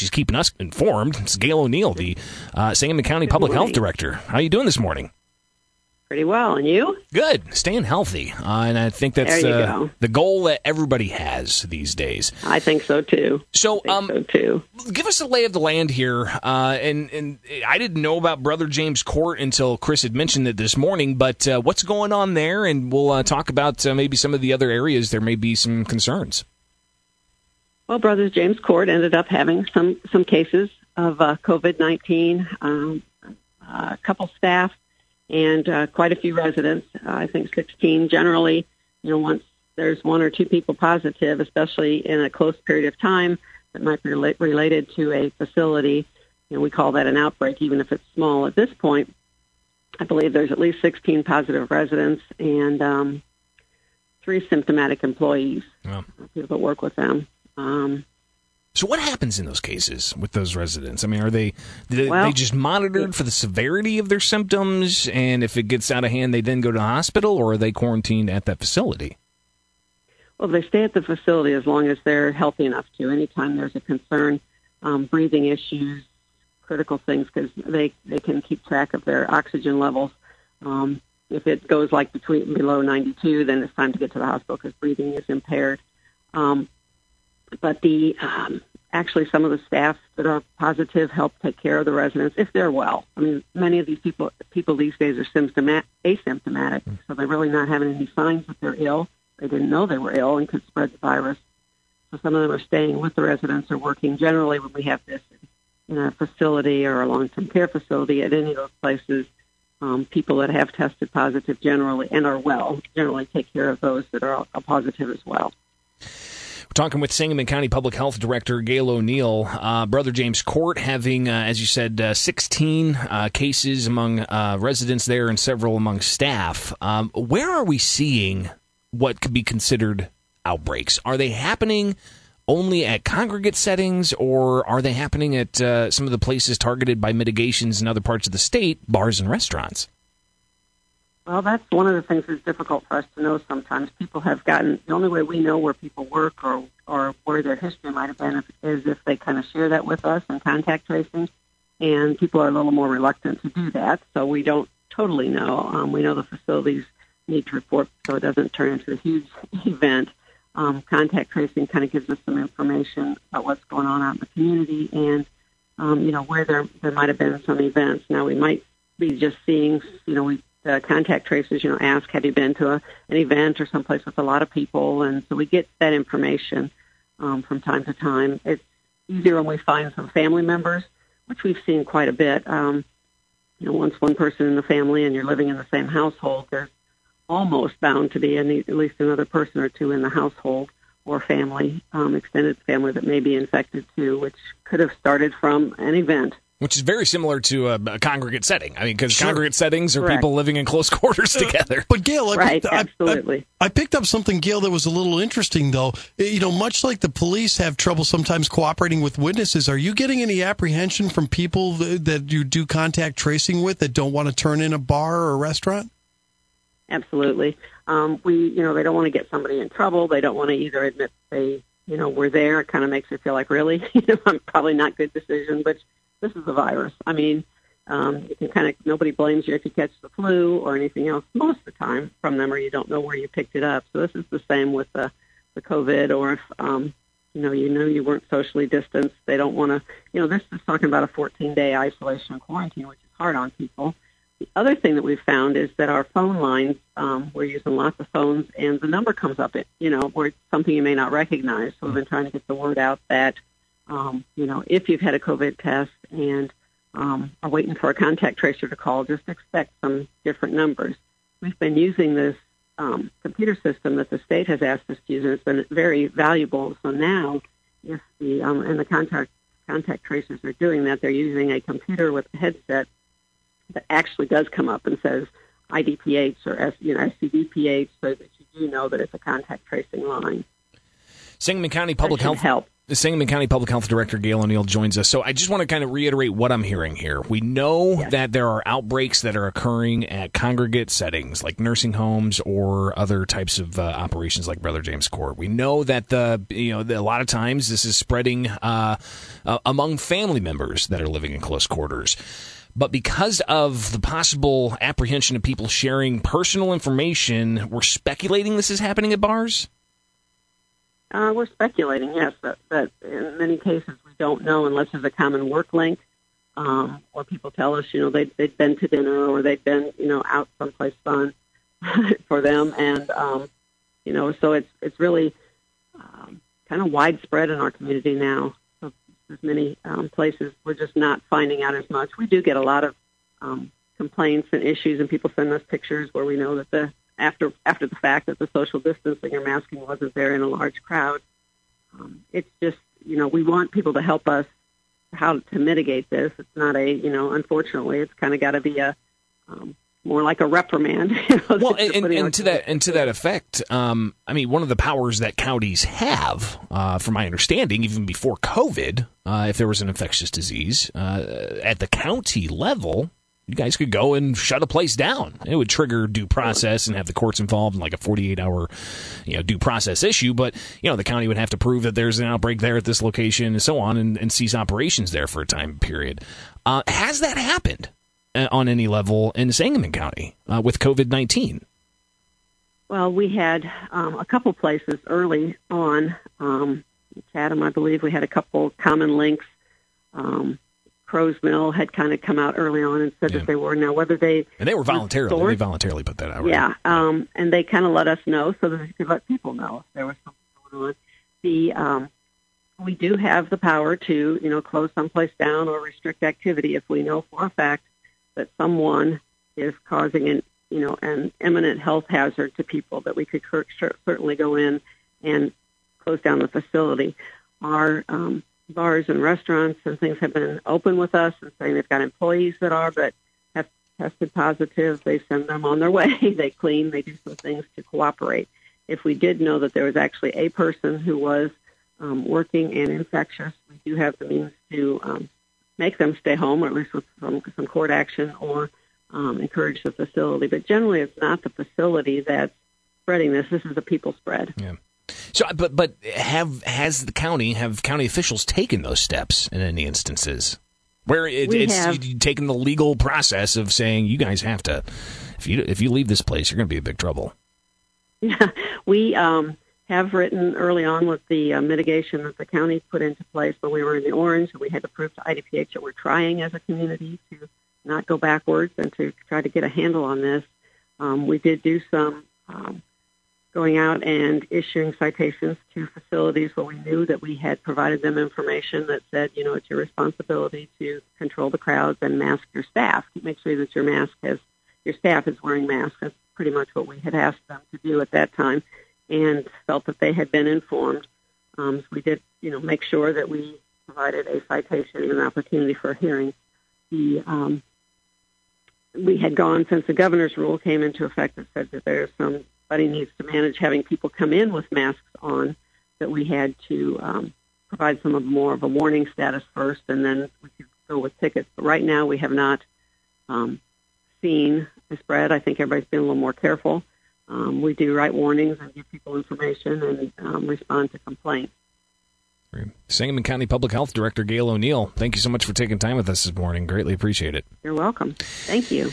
she's keeping us informed. It's Gail O'Neill, the uh, Sangamon County Good Public Health. Director. How are you doing this morning? Pretty well, and you? Good, staying healthy, uh, and I think that's uh, go. the goal that everybody has these days. I think so too. So, I think um, so too. give us a lay of the land here. Uh, and and I didn't know about Brother James Court until Chris had mentioned it this morning. But uh, what's going on there? And we'll uh, talk about uh, maybe some of the other areas there may be some concerns. Well, Brothers James Court ended up having some some cases of uh, COVID nineteen. Um, a couple staff and uh, quite a few residents. Uh, I think sixteen generally. You know, once there's one or two people positive, especially in a close period of time that might be rela- related to a facility, you know, we call that an outbreak, even if it's small. At this point, I believe there's at least 16 positive residents and um, three symptomatic employees, Wow. people that work with them. Um, So what happens in those cases with those residents? I mean, are they they, Well, they just monitored for the severity of their symptoms, and if it gets out of hand, they then go to the hospital, or are they quarantined at that facility? Well, they stay at the facility as long as they're healthy enough to. Anytime there's a concern, um, breathing issues, critical things, because they they can keep track of their oxygen levels. Um, if it goes like between below 92, then it's time to get to the hospital because breathing is impaired. Um, but the um, actually some of the staff that are positive help take care of the residents if they're well. I mean, many of these people people these days are symptomatic, asymptomatic, so they're really not having any signs that they're ill. They didn't know they were ill and could spread the virus. So some of them are staying with the residents or working. Generally, when we have this in a facility or a long-term care facility at any of those places, um, people that have tested positive generally and are well generally take care of those that are positive as well. Talking with Sangamon County Public Health Director Gail O'Neill. Uh, Brother James Court having, uh, as you said, uh, 16 uh, cases among uh, residents there and several among staff. Um, where are we seeing what could be considered outbreaks? Are they happening only at congregate settings, or are they happening at uh, some of the places targeted by mitigations in other parts of the state, bars and restaurants? Well, that's one of the things that's difficult for us to know sometimes. People have gotten, the only way we know where people work or, or where their history might have been is if they kind of share that with us in contact tracing. And people are a little more reluctant to do that, so we don't totally know. Um, we know the facilities need to report so it doesn't turn into a huge event. Um, contact tracing kind of gives us some information about what's going on out in the community and, um, you know, where there, there might have been some events. Now, we might be just seeing, you know, we uh, contact tracers, you know, ask, have you been to a, an event or someplace with a lot of people? And so we get that information um, from time to time. It's easier when we find some family members, which we've seen quite a bit. Um, you know, once one person in the family and you're living in the same household, there's almost bound to be any, at least another person or two in the household or family, um, extended family that may be infected too, which could have started from an event. Which is very similar to a, a congregate setting. I mean, because Sure. congregate settings are Correct. people living in close quarters together. But Gail, I Right, picked, I- I- absolutely. I, picked up something, Gail, that was a little interesting, though. Eh, You know, much like the police have trouble sometimes cooperating with witnesses, are you getting any apprehension from people th- that you do contact tracing with that don't want to turn in a bar or a restaurant? Absolutely. Um, we, you know, they don't want to get somebody in trouble. They don't want to either admit they, you know, were there. It kind of makes you feel like, really, you know, I'm probably not good decision, but this is a virus. I mean, um, you can kind of nobody blames you if you catch the flu or anything else most of the time from them, or you don't know where you picked it up. So this is the same with the the COVID, or if um, you know you knew you weren't socially distanced, they don't want to. You know, this is talking about a 14 day isolation quarantine, which is hard on people. The other thing that we've found is that our phone lines, um, we're using lots of phones, and the number comes up, it, you know, where it's something you may not recognize. So we've been trying to get the word out that, um, you know, if you've had a COVID test and um, are waiting for a contact tracer to call, just expect some different numbers. We've been using this um, computer system that the state has asked us to use, and it's been very valuable. So now, if the um, and the contact contact tracers are doing that, they're using a computer with a headset that actually does come up and says IDPH or S, you know SCDPH, so that you do know that it's a contact tracing line. Sangamon County Public Health help. The Sangamon County Public Health Director Gail O'Neill joins us. So I just want to kind of reiterate what I'm hearing here. We know yes. that there are outbreaks that are occurring at congregate settings like nursing homes or other types of uh, operations like Brother James Court. We know that the you know the, a lot of times this is spreading uh, uh, among family members that are living in close quarters. But because of the possible apprehension of people sharing personal information, we're speculating this is happening at bars. Uh, we're speculating, yes, but, but in many cases we don't know unless there's a common work link, um, or people tell us, you know, they, they've been to dinner or they've been, you know, out someplace fun for them, and um, you know, so it's it's really um, kind of widespread in our community now. So there's many um, places we're just not finding out as much. We do get a lot of um, complaints and issues, and people send us pictures where we know that the after after the fact that the social distancing or masking wasn't there in a large crowd. Um, it's just you know we want people to help us how to mitigate this. It's not a you know unfortunately it's kind of got to be a um, more like a reprimand. You know, well, and, and, and to that and to that effect, um, I mean, one of the powers that counties have, uh, from my understanding, even before COVID, uh, if there was an infectious disease uh, at the county level, you guys could go and shut a place down. It would trigger due process and have the courts involved in like a 48 hour, you know, due process issue. But, you know, the county would have to prove that there's an outbreak there at this location and so on and, and cease operations there for a time period. Uh, has that happened uh, on any level in Sangamon County uh, with COVID 19? Well, we had um, a couple places early on. Um, Chatham, I believe, we had a couple common links. Um, Crow's Mill had kind of come out early on and said yeah. that they were. Now, whether they and they were voluntarily restored, they voluntarily put that out. Right? Yeah, um, and they kind of let us know so that they could let people know if there was something going on. The um, we do have the power to you know close someplace down or restrict activity if we know for a fact that someone is causing an you know an imminent health hazard to people that we could certainly go in and close down the facility. Our um, bars and restaurants and things have been open with us and saying they've got employees that are, but have tested positive. They send them on their way. they clean. They do some things to cooperate. If we did know that there was actually a person who was um, working and infectious, we do have the means to um, make them stay home, or at least with some, some court action, or um, encourage the facility. But generally, it's not the facility that's spreading this. This is a people spread. Yeah. So, but but have has the county have county officials taken those steps in any instances where it, it's have. taken the legal process of saying you guys have to if you if you leave this place you're going to be in big trouble. Yeah, we um, have written early on with the uh, mitigation that the county put into place when we were in the orange, and we had to prove to IDPH that we're trying as a community to not go backwards and to try to get a handle on this. Um, we did do some um, going out and issuing citations to facilities where we knew that we had provided them information that said, you know, it's your responsibility to control the crowds and mask your staff. Make sure that your mask has your staff is wearing masks. That's pretty much what we had asked them to do at that time, and felt that they had been informed. Um, so we did, you know, make sure that we provided a citation and an opportunity for a hearing. The um, we had gone since the governor's rule came into effect that said that there's some Buddy needs to manage having people come in with masks on, that we had to um, provide some of more of a warning status first, and then we could go with tickets. But right now, we have not um, seen the spread. I think everybody's been a little more careful. Um, we do write warnings and give people information and um, respond to complaints. Sangamon County Public Health Director Gail O'Neill, thank you so much for taking time with us this morning. Greatly appreciate it. You're welcome. Thank you.